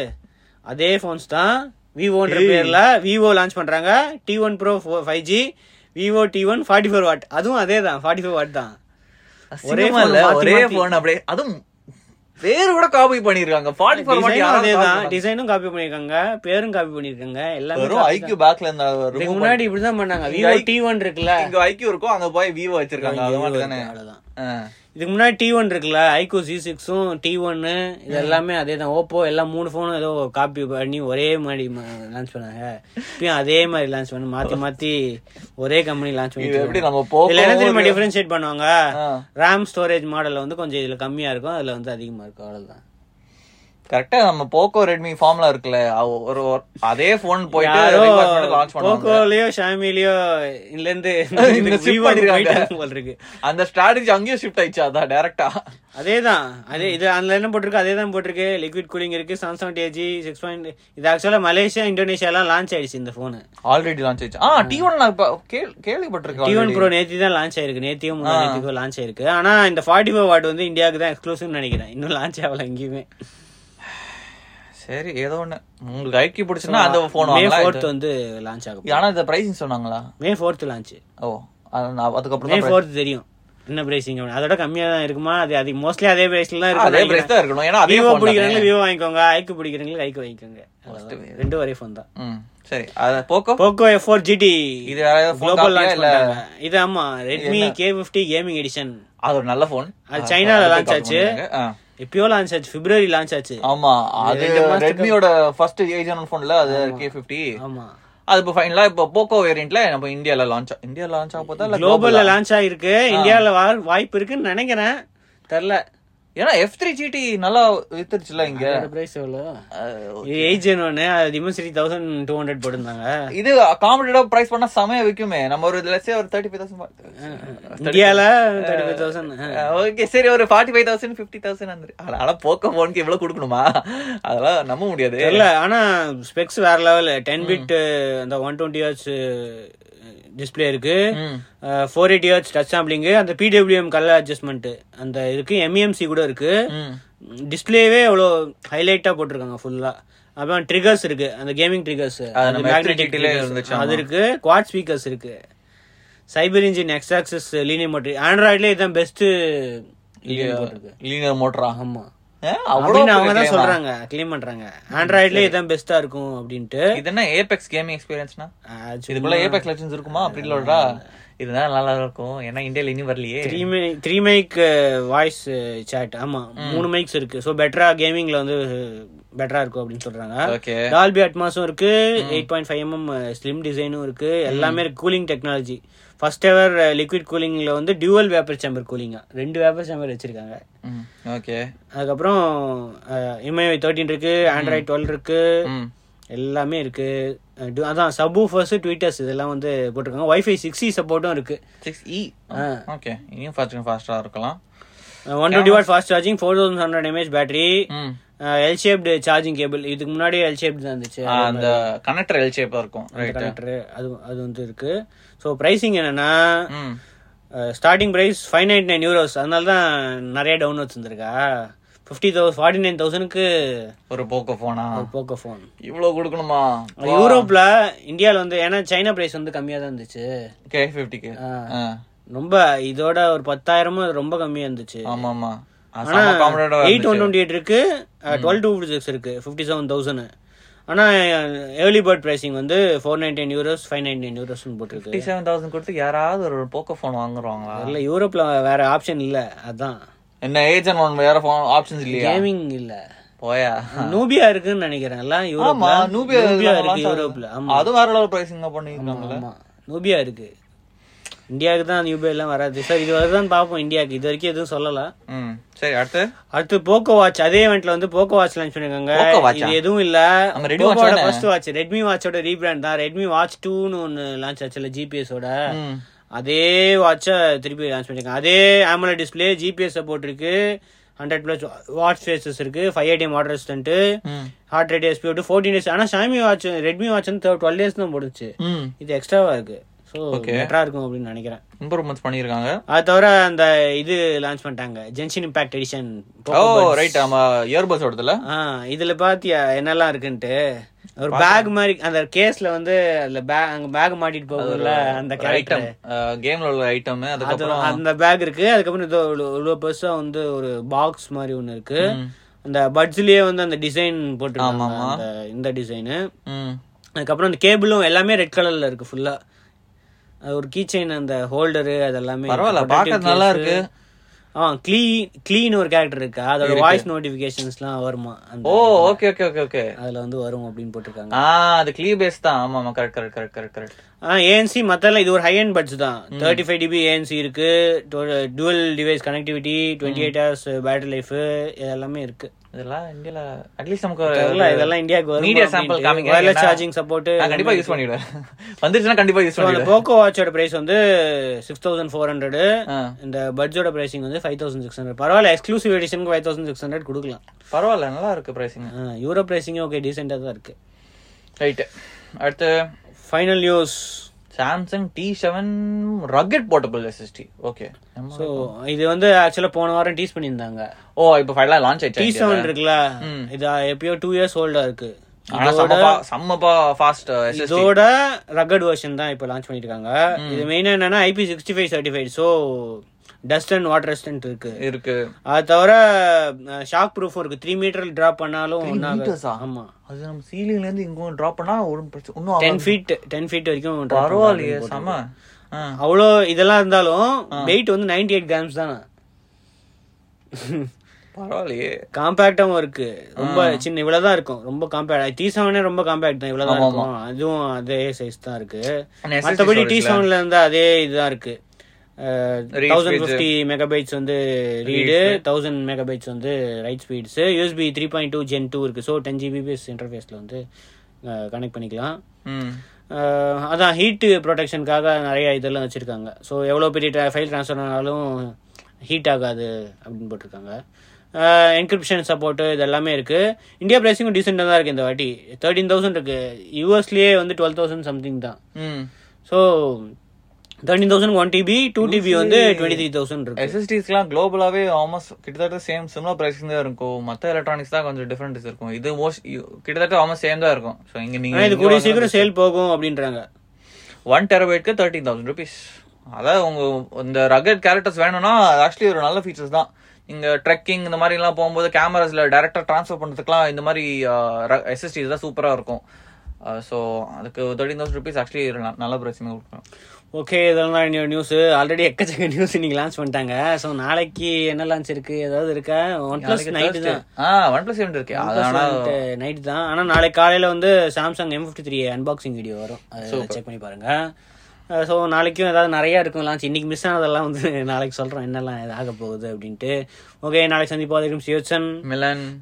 [SPEAKER 1] அதே ஃபோன்ஸ் தான் விவோன்ற பேர்ல விவோ லான்ச் பண்றாங்க. T one pro five G Vivo T one forty four watt அதுவும் அதே தான் ஃபார்ட்டி ஃபோர் வாட் தான் ஒரே
[SPEAKER 2] ஒரே
[SPEAKER 1] phone
[SPEAKER 2] இல்ல
[SPEAKER 1] மாத்தி
[SPEAKER 2] ஒரே
[SPEAKER 1] மாத்தி.
[SPEAKER 2] போன் அப்படியே அதுவும் பேரு கூட காப்பி பண்ணிருக்காங்க. ஃபார்ட்டி ஃபோர்
[SPEAKER 1] டிசைனும்
[SPEAKER 2] வாட்டி
[SPEAKER 1] அதே தான் டிசைனும் காப்பி பண்ணிருக்காங்க பேரும் காப்பி பண்ணிருக்காங்க எல்லாமே
[SPEAKER 2] வெறும் ஐக்யூ பேக்ல இருந்த
[SPEAKER 1] தான். முன்னாடி இப்படிதான் பண்ணாங்க.
[SPEAKER 2] இங்க
[SPEAKER 1] விவோ டி ஒன் இருக்குல்ல.
[SPEAKER 2] இங்க ஐக்யூ இருக்கும் அங்க போய் விவோ வச்சிருக்காங்க அது மாதிரி தானே
[SPEAKER 1] அவ்வளவுதான். இதுக்கு முன்னாடி டி ஒன் இருக்குல்ல ஐகோ சி சிக்ஸும் டி ஒன்னு இது எல்லாமே அதே தான். ஓப்போ எல்லாம் மூணு ஃபோனும் ஏதோ காப்பி பண்ணி ஒரே மாதிரி லான்ச் பண்ணாங்க. இப்பயும் அதே மாதிரி லான்ச் பண்ணி மாத்தி மாத்தி ஒரே கம்பெனி லான்ச் பண்ணி
[SPEAKER 2] எப்படி நம்ம
[SPEAKER 1] இதுல என்ன தெரியுமா டிஃபரன்ஷியேட் பண்ணுவாங்க. ரேம் ஸ்டோரேஜ் மாடல்ல வந்து கொஞ்சம் இதுல கம்மியா இருக்கும் அதுல வந்து அதிகமா இருக்கும் அவ்வளவுதான்.
[SPEAKER 2] கரெக்டா நம்ம போக்கோ ரெட்மி ஃபார்ம்ல இருக்குல்ல ஒரு அதே போன் போயிட்டு லான்ச் பண்ணுவாங்க.
[SPEAKER 1] போக்கோலயோ ஷாமிலயோ இதுல இருந்து இருக்கு
[SPEAKER 2] அந்த ஸ்ட்ராட்டஜி அங்கேயும் ஷிஃப்ட் ஆயிடுச்சு அதான் டைரக்டா
[SPEAKER 1] அதேதான். அதே இது அதுல என்ன போட்டிருக்கு? அதே தான் போட்டிருக்கு. லிக்விட் கூலிங் இருக்கு சாம்சங் டேஜி சிக்ஸ் பாயிண்ட் இது ஆக்சுவலா மலேசியா இந்தோனேஷியா எல்லாம் லான்ச் ஆயிடுச்சு இந்த போன்
[SPEAKER 2] ஆல்ரெடி லான்ச் ஆயிடுச்சு. ஆ டி ஒன் நான் கேள்விப்பட்டிருக்கேன்
[SPEAKER 1] டி ஒன். ப்ரோ நேத்தி தான் லான்ச் ஆயிருக்கு. நேத்தியும் முந்தா நேத்திக்கோ லான்ச் ஆயிருக்கு. ஆனா இந்த ஃபார்ட்டி ஃபைவ் வாட் வந்து இந்தியாவுக்கு தான் எக்ஸ்க்ளூசிவ் நினைக்கிறேன். இன்னும் லான்ச் ஆகல எங்கேயுமே.
[SPEAKER 2] சரி ஏதோ ஒண்ணு. உங்களுக்கு ஐக்கி பிடிச்சுன்னா அந்த போன்
[SPEAKER 1] மே ஃபோர்த் வந்து லான்ச் ஆகும்
[SPEAKER 2] ஆனா இந்த பிரைசிங் சொன்னாங்களா?
[SPEAKER 1] மே ஃபோர்த் லான்ச்
[SPEAKER 2] ஓ அதுக்கப்புறம்
[SPEAKER 1] மே ஃபோர்த் தெரியும். என்ன பிரைசிங் அதோட கம்மியா தான் இருக்குமா? அது அது மோஸ்ட்லி அதே பிரைஸ்ல தான்
[SPEAKER 2] அதே பிரைஸ் தான் இருக்கணும். ஏன்னா அதே
[SPEAKER 1] விவோ. பிடிக்கிறவங்க விவோ வாங்கிக்கோங்க. ஐக்கு பிடிக்கிறவங்களுக்கு ஐக்கு வாங்கிக்கோங்க. ரெண்டும் ஒரே ஃபோன் தான்.
[SPEAKER 2] சரி. அது Poco
[SPEAKER 1] Poco F four GT
[SPEAKER 2] இது வேற
[SPEAKER 1] குளோபல் லான்ச்
[SPEAKER 2] இல்ல?
[SPEAKER 1] பண்றாங்க. இது ஆமா Redmi K fifty gaming edition
[SPEAKER 2] அது ஒரு நல்ல போன்
[SPEAKER 1] அது சைனால launch ஆச்சு. எப்பயோ லான்ச் ஆச்சு பிப்ரவரி லான்ச் ஆச்சு.
[SPEAKER 2] ஆமா அது ரெட்மியோட ஃபர்ஸ்ட் ஏஜ் போன்ல அது கே ஃபிஃப்டி
[SPEAKER 1] ஆமா.
[SPEAKER 2] அது இப்போ ஃபைனலா இப்போ போக்கோ வேரியன்ட்ல நம்ம இந்தியால லான்ச் இந்தியா லான்ச் ஆக இல்ல
[SPEAKER 1] குளோபல்ல லான்ச் ஆயிருக்கு. இந்தியால வாய்ப்பு இருக்குன்னு நினைக்கிறேன். தெரியல
[SPEAKER 2] ஏன்னா எஃப் த்ரீ ஜிடி நல்லா வித்துருச்சுல இங்க?
[SPEAKER 1] பிரைஸ் எவ்வளோ? எயிட் ஜென் ஒன்னு அது டிமென்சிட்டி தௌசண்ட் டூ ஹண்ட்ரட் போட்டிருந்தாங்க.
[SPEAKER 2] இது காம்படிட்டிவ் பிரைஸ் பண்ணா செமையா விக்குமே. நம்ம ஒரு லட்சம் ஒரு தேர்ட்டி ஃபைவ் தௌசண்ட்
[SPEAKER 1] இந்தியால தேர்ட்டி ஃபைவ் தௌசண்ட்
[SPEAKER 2] ஓகே சரி ஒரு forty five thousand fifty thousand அந்த அதனால போக்கோ போனுக்கு இவ்வளவு கொடுக்கணுமா? அதெல்லாம் நம்ப முடியாது.
[SPEAKER 1] தெரியல ஆனா ஸ்பெக்ஸ் வேற லெவல் டென் பிட் அந்த ஒன் டுவெண்ட்டி ஹர்ட்ஸ் டிஸ்பிளே இருக்கு. Four eighty hertz touch sampling அந்த பிடபிள்யூஎம் கலர் அட்ஜஸ்ட்மெண்ட் அந்த இருக்கு எம்இஎம்சி கூட இருக்கு. டிஸ்பிளேவே அவ்வளோ ஹைலைட்டா போட்டிருக்காங்க ஃபுல்லா அப்புறம் ட்ரிகர்ஸ் இருக்கு அந்த கேமிங் ட்ரிகர்ஸ்
[SPEAKER 2] அது நம்ம F3GT லயே இருந்துச்சு,
[SPEAKER 1] அது இருக்கு. குவாட் ஸ்பீக்கர்ஸ் இருக்கு. Cyber engine X axis linear motor ஆண்ட்ராய்ட்ல இதுதான் பெஸ்ட் போட்டிருக்கு
[SPEAKER 2] லீனியர் மோட்டரா
[SPEAKER 1] ஆமா.
[SPEAKER 2] அவ்வளவு
[SPEAKER 1] அப்படின்னு அவங்க தான்? சொல்றாங்க. கிளைம் பண்றாங்க. ஆண்ட்ராய்ட்ல இதான் பெஸ்டா இருக்கும் அப்படின்ட்டு.
[SPEAKER 2] இது என்ன ஏபெக்ஸ் கேமிங் எக்ஸ்பீரியன்ஸ்னா இதுக்குள்ள ஏபெக்ஸ் லெஜெண்ட்ஸ் இருக்குமா? அப்படி இல்லடா நல்லா இருக்கும். ஏன்னா இந்தியால இனி வரலையே.
[SPEAKER 1] Three my three mic voice chat ஆமா மூணு மைக்ஸ் இருக்கு. ஸோ பெட்டரா கேமிங்ல வந்து பெட்டரா இருக்கும் அப்படின்னு சொல்றாங்க. டால்பி அட்மாஸும் இருக்கு. Eight point five MM slim டிசைனும் இருக்கு. எல்லாமே cooling technology first ever liquid கூலிங்கில் வந்து டியூவல் வேப்பர் சேம்பர் கூலிங்கா ரெண்டு வேப்பர் சேம்பர் வச்சிருக்காங்க.
[SPEAKER 2] ஓகே.
[SPEAKER 1] அதுக்கப்புறம் எம்ஐ தேர்ட்டின் இருக்கு ஆண்ட்ராய்ட் டுவெல் இருக்கு.
[SPEAKER 2] ம்.
[SPEAKER 1] எல்லாமே இருக்கு. அஹ் du- அதான் சப்வூஃபர்ஸ் ட்விட்டர்ஸ் இதெல்லாம் வந்து போட்டிருக்காங்க. வைஃபை சிக்ஸ் சப்போர்ட்டும் இருக்கு.
[SPEAKER 2] Six E okay. இனியும் ஃபாஸ்ட் ஃபாஸ்டா இருக்கலாம்.
[SPEAKER 1] One twenty watt fast charging four thousand hundred MAH battery L shaped charging cable இதுக்கு முன்னாடி எல் ஷேப்டு தான் இருந்துச்சு.
[SPEAKER 2] அந்த கனெக்டர் எல் ஷேப்பா இருக்கும்.
[SPEAKER 1] கனெக்டர் அது அது வந்து இருக்கு. ஸோ ப்ரைசிங் என்னன்னா starting price five ninety nine euros அதனால தான் நிறைய டவுன்லோட்ஸ் வந்திருக்கா. ஃபிஃப்டி தௌசண்ட் ஃபார்ட்டி நைன் தௌசண்ட்க்கு
[SPEAKER 2] ஒரு போக்கோ போனா
[SPEAKER 1] போக்கோ ஃபோன்
[SPEAKER 2] இவ்வளவு கொடுக்கணுமா?
[SPEAKER 1] யூரோப்ல இந்தியாவில் வந்து ஏன்னா சைனா ப்ரைஸ் வந்து கம்மியாக தான் இருந்துச்சு
[SPEAKER 2] கே ஃபிஃப்டிக்கு
[SPEAKER 1] ரொம்ப இதோட ஒரு பத்தாயிரமும் ரொம்ப கம்மியா இருந்துச்சு.
[SPEAKER 2] ஆமா ஆமா அது
[SPEAKER 1] ஆனா
[SPEAKER 2] செம காம்படேட்டா
[SPEAKER 1] எயிட் ஒன் டுவெண்ட்டி எயிட் இருக்கு டுவெல் டூ சிக்ஸ் இருக்கு ஃபிஃப்டி செவன் தௌசண்ட் ஆனா ஏர்லி பேர்ட் பிரைசிங் வந்து four ninety nine euros five ninety nine யூரோஸ்னு போட்டிருக்கு.
[SPEAKER 2] செவன் தௌசண்ட் கொடுத்து யாராவது ஒரு போக்கோ ஃபோன் வாங்குறாங்களா
[SPEAKER 1] இல்ல யூரோப்ல வேற ஆப்ஷன் இல்ல அதான்.
[SPEAKER 2] என்ன ஏஜென்ட் ஒன் வேற ஃபோன் ஆப்ஷன்ஸ் இல்லையா?
[SPEAKER 1] கேமிங் இல்ல.
[SPEAKER 2] போயா?
[SPEAKER 1] நூபியா இருக்குன்னு நினைக்கிறேன். எல்லாம் யூரோப்ல
[SPEAKER 2] நூபியா
[SPEAKER 1] இருக்கு யூரோப்ல ஆமா
[SPEAKER 2] அது வேற லெவல் பிரைசிங் பண்ணிருக்காங்கல்ல
[SPEAKER 1] ஆமா. நூபியா இருக்கு. இந்தியாவுக்கு தான் நூபியா எல்லாம் வராது. சார் இது வருதான்னு பார்ப்போம் இந்தியாவுக்கு. இது வரைக்கும் எதுவும் சொல்லல.
[SPEAKER 2] சரி அடுத்து?
[SPEAKER 1] அடுத்து போக்கோ வாட்ச் அதே eventல வந்து போக்கோ வாட்ச் லான்ச் பண்ணிருக்காங்க? இது எதுவும் இல்ல.
[SPEAKER 2] தானே?
[SPEAKER 1] ஃபர்ஸ்ட் வாட்ச் ரெட்மி வாட்சோட ரீபிராண்ட் தான். ரெட்மி வாட்ச் டூன்னு ஒன்னு லான்ச் ஆச்சுல ஜிபிஎஸ் ஓட.
[SPEAKER 2] ம்.
[SPEAKER 1] அதே வாட்சை திருப்பி லான்ச் பண்ணிருக்காங்க. அதே AMOLED டிஸ்பிளே ஜிபிஎஸ் சப்போர்ட் இருக்கு ஹண்ட்ரட் பிளஸ் வாட்ச் ஃபேஸஸ் இருக்கு. ஃபைவ் ஏடிஎம் வாட்டர் ரெசிஸ்டன்ட்
[SPEAKER 2] ம்.
[SPEAKER 1] Heart rate SP fourteen days ஆனா ஷாமி வாட்ச் ரெட்மி வாட்ச் வந்து டுவெல் டேஸ் தான் போடுச்சு. இது எக்ஸ்ட்ராவா இருக்கு. ஸோ இருக்கும் அப்படின்னு நினைக்கிறேன்.
[SPEAKER 2] இம்ப்ரூவ்மெண்ட்ஸ்
[SPEAKER 1] அது தவிர அந்த இது லான்ச் பண்ணிட்டாங்க. Genshin impact edition
[SPEAKER 2] oh right ஆமா. இயர்பட்ஸ் ஓடுதுல
[SPEAKER 1] ஆ இதுல பாத்தியா என்னெல்லாம் இருக்குன்ட்டு. ஒரு பேக் மாதிரி அந்த கேஸ்ல வந்து அதுல பேக் அங்க பேக் மாட்டிட்டு போகும்ல அந்த
[SPEAKER 2] ஐட்டம் கேம்ல உள்ள ஐட்டம்
[SPEAKER 1] அது
[SPEAKER 2] அதுக்கப்புறம்
[SPEAKER 1] அந்த பேக் இருக்கு. அதுக்கப்புறம் இதோ இவ்வளவு பெருசா வந்து ஒரு பாக்ஸ் மாதிரி ஒண்ணு இருக்கு. அந்த பட்ஸ்லயே வந்து அந்த டிசைன் போட்டுருக்காங்க
[SPEAKER 2] ஆமாமா.
[SPEAKER 1] அந்த இந்த டிசைனு அதுக்கப்புறம் அந்த கேபிளும் எல்லாமே ரெட் கலர்ல இருக்கு ஃபுல்லா ஒரு கீ செயின் அந்த ஹோல்டரு அதெல்லாமே
[SPEAKER 2] பரவாயில்ல, பார்க்கறது நல்லா. இருக்கு.
[SPEAKER 1] ஆ க்ளீ க்ளீன் ஒரு கேரக்டர் இருக்கு. அதோட வாய்ஸ் நோட்டிபிகேஷன்ஸ்லாம் வருமா?
[SPEAKER 2] ஓ ஓகே ஓகே ஓகே ஓகே
[SPEAKER 1] அதுல வந்து வரும் அப்படின்னு போட்டிருக்காங்க.
[SPEAKER 2] ஆ அது க்ளீ பேஸ் தான். ஆமா ஆமா correct correct correct correct correct
[SPEAKER 1] ஆ ஏஎன்சி மத்தெல்லாம் இது ஒரு ஹை அண்ட் பட்ஜ் தான் தேர்ட்டி ஃபைவ் டிபி ஏஎன்சி இருக்கு. Dual device connectivity twenty eight hours battery life இதெல்லாமே இருக்கு.
[SPEAKER 2] இதெல்லாம் இந்தியால அட்லீஸ்ட் நமக்கு
[SPEAKER 1] இதெல்லாம் இந்தியாவுக்கு வரும்
[SPEAKER 2] மீடியா சாம்பிள் காமிங்க
[SPEAKER 1] வயர்லெஸ் சார்ஜிங் சப்போர்ட்
[SPEAKER 2] கண்டிப்பா யூஸ் பண்ணிடுவேன். *laughs* வந்துருச்சுன்னா கண்டிப்பா யூஸ்
[SPEAKER 1] அந்த
[SPEAKER 2] பண்ணிடுவேன்.
[SPEAKER 1] போக்கோ வாட்சோட பிரைஸ் வந்து சிக்ஸ் தௌசண்ட் ஃபோர் ஹண்ட்ரட் இந்த பட்ஜோட பிரைசிங் வந்து ஃபைவ் தௌசண்ட் சிக்ஸ் ஹண்ட்ரட் பரவாயில்ல எக்ஸ்க்ளூசிவ் எடிஷனுக்கு ஃபைவ் தௌசண்ட் சிக்ஸ் ஹண்ட்ரட் கொடுக்கலாம்.
[SPEAKER 2] பரவாயில்ல நல்லா இருக்கு பிரைசிங்
[SPEAKER 1] யூரோ பிரைசிங் ஓகே டீசெண்டாக தான் இருக்கு.
[SPEAKER 2] ரைட் அடுத்து
[SPEAKER 1] final news
[SPEAKER 2] Samsung T seven rugged portable SSD okay
[SPEAKER 1] so இது வந்து ஆக்சுவலாக போன வாரம் டீஸ் பண்ணியிருந்தாங்க.
[SPEAKER 2] ஓ இப்போ ஃபைனல் லான்ச்
[SPEAKER 1] டி
[SPEAKER 2] ஆயிடுச்சு
[SPEAKER 1] செவன் இருக்குல்ல?
[SPEAKER 2] ம்.
[SPEAKER 1] இது எப்பயோ டூ இயர்ஸ் ஓல்டா இருக்கு.
[SPEAKER 2] ஆனா செம்ம fa- செம்ம ஃபாஸ்ட்
[SPEAKER 1] இதோட ரகட் வெர்ஷன் தான் இப்போ லான்ச் பண்ணிருக்காங்க இது மெயினா என்னன்னா IP sixty five certified so dust and water resistant இருக்கு.
[SPEAKER 2] இருக்கு.
[SPEAKER 1] அது தவிர ஷாக் ப்ரூஃபும் இருக்கு. த்ரீ மீட்டர் டிராப் பண்ணாலும்? ஆமா.
[SPEAKER 2] அது நம்ம சீலிங்ல இருந்து இங்க டிராப் பண்ணா ஒரு பிரச்சனை இன்னும்
[SPEAKER 1] டென். ஃபீட் டென் ஃபீட் வரைக்கும்
[SPEAKER 2] பரவாயில்லையே செம.
[SPEAKER 1] அவ்வளோ இதெல்லாம் இருந்தாலும் வெயிட் வந்து 98 எயிட் கிராம்ஸ் தானே.
[SPEAKER 2] பரவாயில்லையே.
[SPEAKER 1] காம்பேக்டாவும் இருக்கு. ரொம்ப சின்ன இவ்வளவுதான் இருக்கும். ரொம்ப காம்பேக்ட் டி செவனே ரொம்ப காம்பேக்ட் தான். இவ்வளவுதான் இருக்கும். அதுவும் அதே சைஸ் தான் இருக்கு. மத்தபடி டி? செவன்ல இருந்து அதே இதுதான் இருக்கு. தௌசண்ட். ஃபிஃப்டி மெகாபைட்ஸ் வந்து ரீடு தௌசண்ட் மெகாபைட்ஸ் வந்து write speeds USB three point two gen two இருக்கு. ஸோ டென் ஜிபிபிஎஸ் இன்டர்ஃபேஸ்ல வந்து கனெக்ட் பண்ணிக்கலாம். அதான் ஹீட் ப்ரொடெக்ஷனுக்காக நிறைய இதெல்லாம் வச்சிருக்காங்க. ஸோ எவ்வளோ பெரிய ஃபைல் ட்ரான்ஸ்ஃபர் ஆனாலும் ஹீட் ஆகாது அப்படின்னு போட்டிருக்காங்க. என்கிரிப்ஷன் சப்போர்ட்டு இது எல்லாமே இருக்கு. இந்தியா பிரைஸிங்கும் டீசெண்டாக தான் இருக்கு இந்த வாட்டி. தேர்ட்டீன் தௌசண்ட் இருக்கு. யூஎஸ்லேயே வந்து டுவெல் தௌசண்ட் சம்திங் தான். So thirteen thousand one TB two TB வந்து டுவெண்ட்டி த்ரீ தௌசண்ட் இருக்கு
[SPEAKER 2] எஸ்எஸ்டிஸ்லாம் குளோபலாவே ஆல்மோஸ்ட் கிட்டத்தட்ட சேம் சிமிலர் பிரைசிங் தான் இருக்கும். மத்த எலக்ட்ரானிக்ஸ் தான் கொஞ்சம் டிஃபரெண்ட்ஸ் இருக்கும். இது மோஸ்ட் கிட்டத்தட்ட ஆல்மோஸ்ட் சேம் தான் இருக்கும். ஸோ இங்க
[SPEAKER 1] ஆனா
[SPEAKER 2] நீங்க
[SPEAKER 1] இது கூடிய சீக்கிரம் சேல் போகும் அப்படின்றாங்க.
[SPEAKER 2] ஒன் டெரபைட்க்கு தேர்ட்டீன் தௌசண்ட் ருபீஸ் அதாவது உங்க இந்த ரகட் கேரக்டர்ஸ் வேணும்னா ஆக்சுவலி ஒரு நல்ல ஃபீச்சர்ஸ் தான். நீங்க ட்ரெக்கிங் இந்த மாதிரி எல்லாம் போகும்போது கேமராஸ்ல டைரக்டா ட்ரான்ஸ்ஃபர் பண்றதுக்குலாம் இந்த மாதிரி எஸ்எஸ்டி தான் சூப்பரா இருக்கும். ஸோ அதுக்கு தேர்ட்டீன் தௌசண்ட் ருபீஸ் ஆக்சுவலி நல்ல பிரைசிங் கொடுக்குறோம்
[SPEAKER 1] ஓகே இதெல்லாம் நியூஸ் ஆல்ரெடி எக்கச்சக்க நியூஸ் இன்னைக்கு லான்ச் பண்ணிட்டாங்க. ஸோ நாளைக்கு என்ன லான்ச் இருக்கு? ஏதாவது இருக்கா? ஒன் பிளஸ் நைட்டு தான்.
[SPEAKER 2] ஆ ஒன் பிளஸ் இருக்கு.
[SPEAKER 1] நைட் தான். ஆனா நாளைக்கு காலையில வந்து Samsung M fifty three unboxing video வரும். அதை செக் பண்ணி பாருங்க. ஸோ நாளைக்கும் ஏதாவது நிறையா இருக்கும் லான்ச் இன்னைக்கு மிஸ் ஆனதெல்லாம் வந்து நாளைக்கு சொல்கிறோம் என்னெல்லாம் ஆக போகுது அப்படின்ட்டு. ஓகே நாளைக்கு சந்திப்போம். சியோச்சன்.
[SPEAKER 2] மிலன்